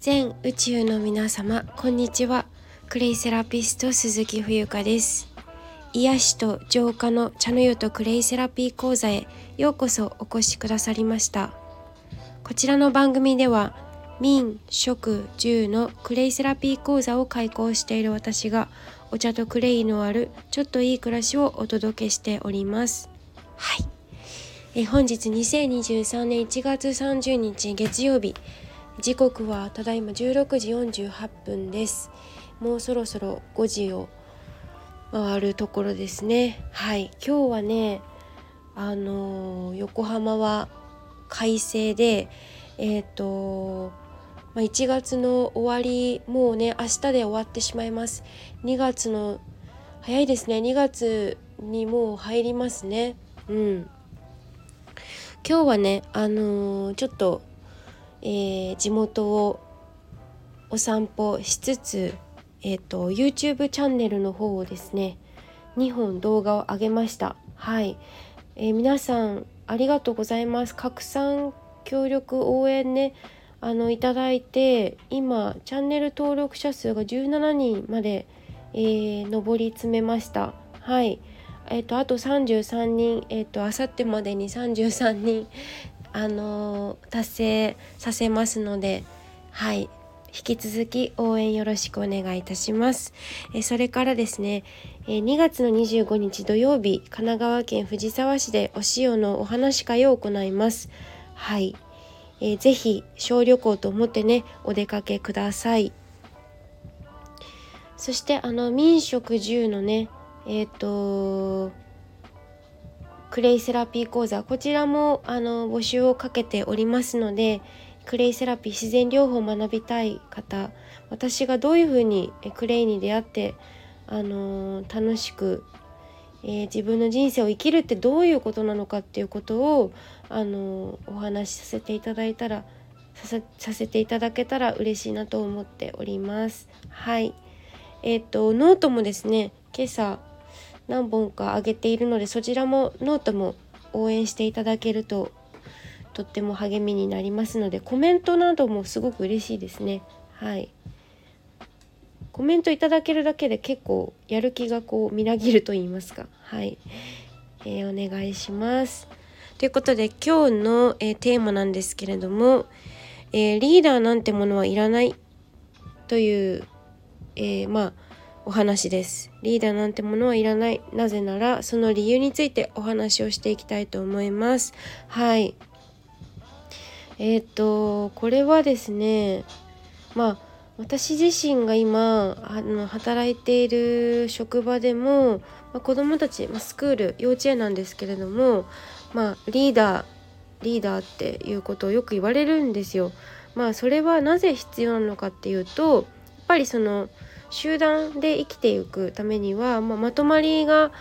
全宇宙の皆様こんにちは。クレイセラピスト鈴木冬香です。癒しと浄化の茶の湯とクレイセラピー講座へようこそお越しくださりました。こちらの番組では民食住のクレイセラピー講座を開講している私がお茶とクレイのあるちょっといい暮らしをお届けしております。はい。え本日2023年1月30日月曜日時刻はただいま16時48分です。もうそろそろ5時を回るところですね。はい。今日はねあのー、横浜は快晴でえっ、ー、とまあ、1月の終わりもうね明日で終わってしまいます。2月の早いですね。2月にもう入りますね。うん。今日はねあのー、ちょっとえー、地元をお散歩しつつ、えーと、YouTube チャンネルの方をですね2本動画を上げました。はい、えー、皆さんありがとうございます。拡散協力応援ねあのいただいて今チャンネル登録者数が17人まで、えー、上り詰めました。はい。えっ、ー、とあと33人えっ、ー、とあさってまでに33人あの達成させますのではい引き続き応援よろしくお願いいたします。えそれからですね、え2月の25日土曜日、神奈川県藤沢市でお塩のお話会を行います。はい。えー、ぜひ小旅行と思ってね、お出かけください。そしてあの民食10のね、えっ、ー、とクレイセラピー講座こちらもあの募集をかけておりますのでクレイセラピー自然療法を学びたい方私がどういうふうにクレイに出会ってあの楽しく、えー、自分の人生を生きるってどういうことなのかっていうことをあのお話しさせていただいたらさせていただけたら嬉しいなと思っております。はいえっ、ー、とノートもですね今朝何本か上げているのでそちらもノートも応援していただけるととっても励みになりますのでコメントなどもすごく嬉しいですね。はい。コメントいただけるだけで結構やる気がこうみなぎると言いますか。はい、えー、お願いします。ということで今日の、えー、テーマなんですけれども、えー、リーダーなんてものはいらないという、えまあお話です。リーダーなんてものはいらない。なぜならその理由についてお話をしていきたいと思います。はい。えっ、ー、とこれはですねまあ私自身が今あの働いている職場でも、まあ、子どもたち、まあ、スクール幼稚園なんですけれども、まあ、リーダーリーダーっていうことをよく言われるんですよ。まあそれはなぜ必要なのかっていうとやっぱりその集団で生きていくためには、まあ、まとまりが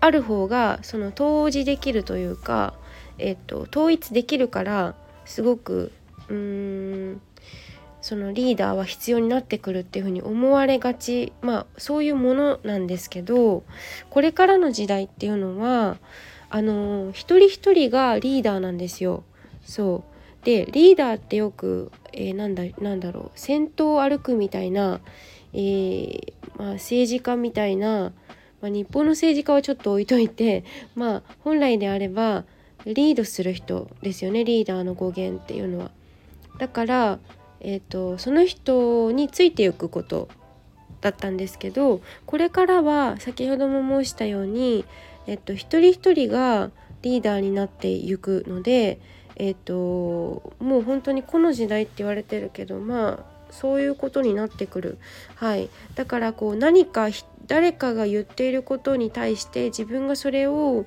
ある方がその統治できるというか、えっと、統一できるからすごくうーんそのリーダーは必要になってくるっていうふうに思われがちまあそういうものなんですけどこれからの時代っていうのはあの一人一人がリーダーなんですよ。そうでリーダーってよく、えー、なんだなんだろう先頭を歩くみたいなえー、まあ、政治家みたいな、まあ、日本の政治家はちょっと置いといて、まあ、本来であればリードする人ですよねリーダーの語源っていうのは。だから、えーと、その人についていくことだったんですけどこれからは先ほども申したように、えっと、一人一人がリーダーになっていくので、えっと、もう本当にこの時代って言われてるけどまあそういうことになってくる。はい、だからこう何か誰かが言っていることに対して自分がそれを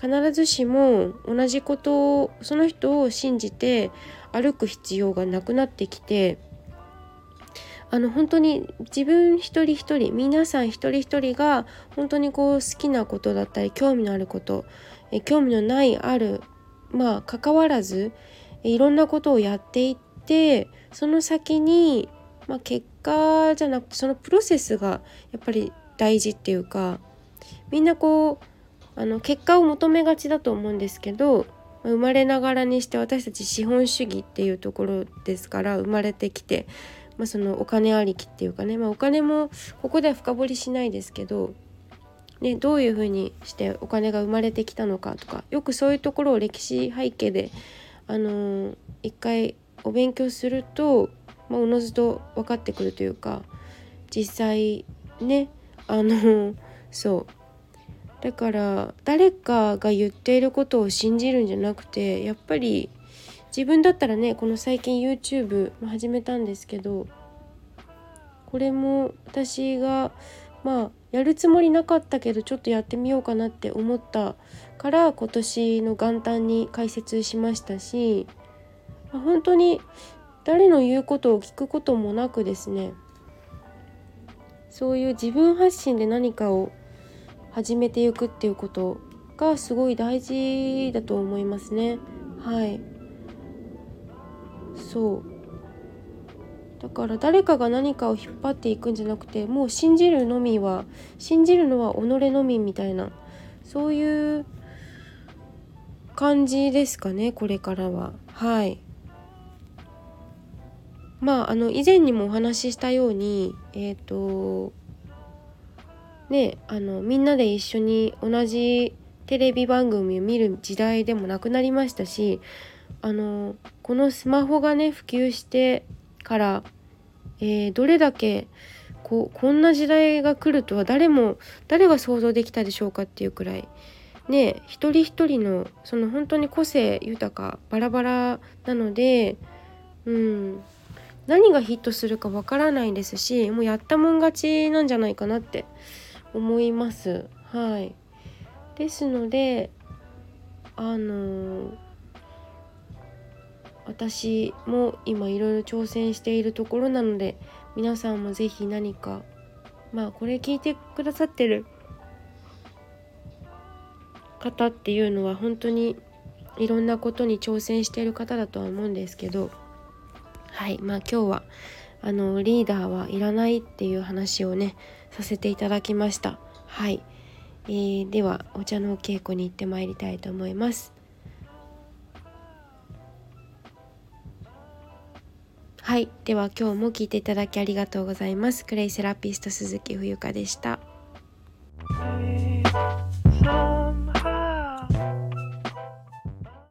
必ずしも同じことをその人を信じて歩く必要がなくなってきてあの本当に自分一人一人皆さん一人一人が本当にこう好きなことだったり興味のあることえ興味のないあるまあ関わらずいろんなことをやっていってその先に、まあ、結果じゃなくてそのプロセスがやっぱり大事っていうかみんなこうあの結果を求めがちだと思うんですけど生まれながらにして私たち資本主義っていうところですから生まれてきて、まあ、そのお金ありきっていうかね、まあ、お金もここでは深掘りしないですけど、ね、どういうふうにしてお金が生まれてきたのかとかよくそういうところを歴史背景で、あのー、一回お勉強すると、まあ、おのずと分かってくるというか実際ねあのそう。だから誰かが言っていることを信じるんじゃなくてやっぱり自分だったらねこの最近 YouTube も始めたんですけどこれも私がまあやるつもりなかったけどちょっとやってみようかなって思ったから今年の元旦に開設しましたし本当に誰の言うことを聞くこともなくですね。そういう自分発信で何かを始めていくっていうことがすごい大事だと思いますね。はい。そう。だから誰かが何かを引っ張っていくんじゃなくてもう信じるのみは信じるのは己のみみたいなそういう感じですかねこれからは。はい。まああの以前にもお話ししたようにえっ、ー、とねあのみんなで一緒に同じテレビ番組を見る時代でもなくなりましたしあのこのスマホがね普及してから、えー、どれだけここんな時代が来るとは誰も誰が想像できたでしょうかっていうくらい。ね一人一人のその本当に個性豊かバラバラなのでうん。何がヒットするかわからないですしもうやったもん勝ちなんじゃないかなって思います。はい、ですのであの私も今いろいろ挑戦しているところなので皆さんも是非何かまあこれ聞いてくださってる方っていうのは本当にいろんなことに挑戦している方だとは思うんですけどはいまあ今日はあのリーダーはいらないっていう話をねさせていただきました。はい、えー、ではお茶のお稽古に行ってまいりたいと思います。はい。では今日も聞いていただきありがとうございます。クレイセラピスト鈴木冬香でした。